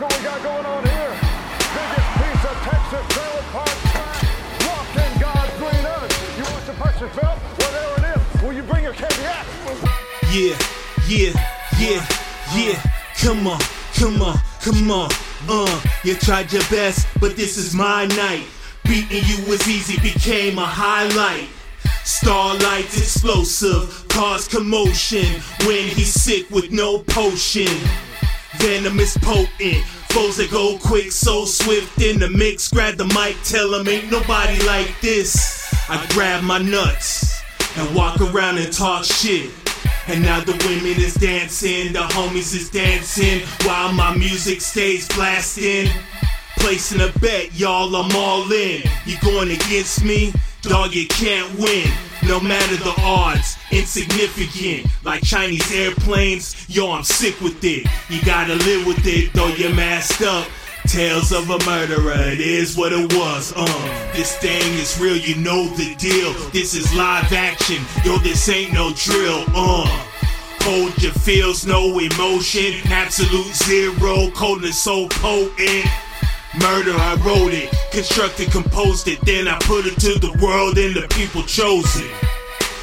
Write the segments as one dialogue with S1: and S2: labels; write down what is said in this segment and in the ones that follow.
S1: look what we got going on here. Biggest piece of Texas trailer park in God's green earth. You want some? Well, there it is. Will you bring your caveat?
S2: Yeah, yeah, yeah, yeah. Come on, come on, come on. Uh, you tried your best, but this is my night. Beating you was easy, became a highlight. Starlight's explosive, cause commotion when he's sick with no potion. Venom is potent, foes that go quick, so swift in the mix. Grab the mic, tell him ain't nobody like this. I grab my nuts and walk around and talk shit. And now the women is dancing, the homies is dancing while my music stays blasting. Placing a bet, y'all, I'm all in. You going against me? Dog, you can't win. No matter the odds, insignificant. Like Chinese airplanes, yo, I'm sick with it. You gotta live with it, though you're masked up. Tales of a murderer, it is what it was. Uh, this thing is real, you know the deal. This is live action, yo, this ain't no drill. Uh, hold your feels, no emotion, absolute zero, coldness so potent. Murder, I wrote it, constructed, composed it, then I put it to the world and the people chose it.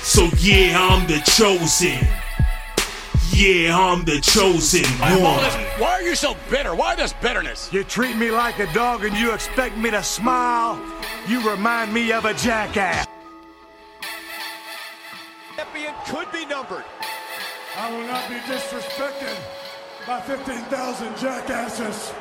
S2: So yeah, I'm the chosen. Yeah, I'm the chosen one.
S3: Why are you so bitter? Why this bitterness?
S4: You treat me like a dog and you expect me to smile? You remind me of a jackass.
S3: Champion could be numbered.
S1: I will not be disrespected by 15,000 jackasses.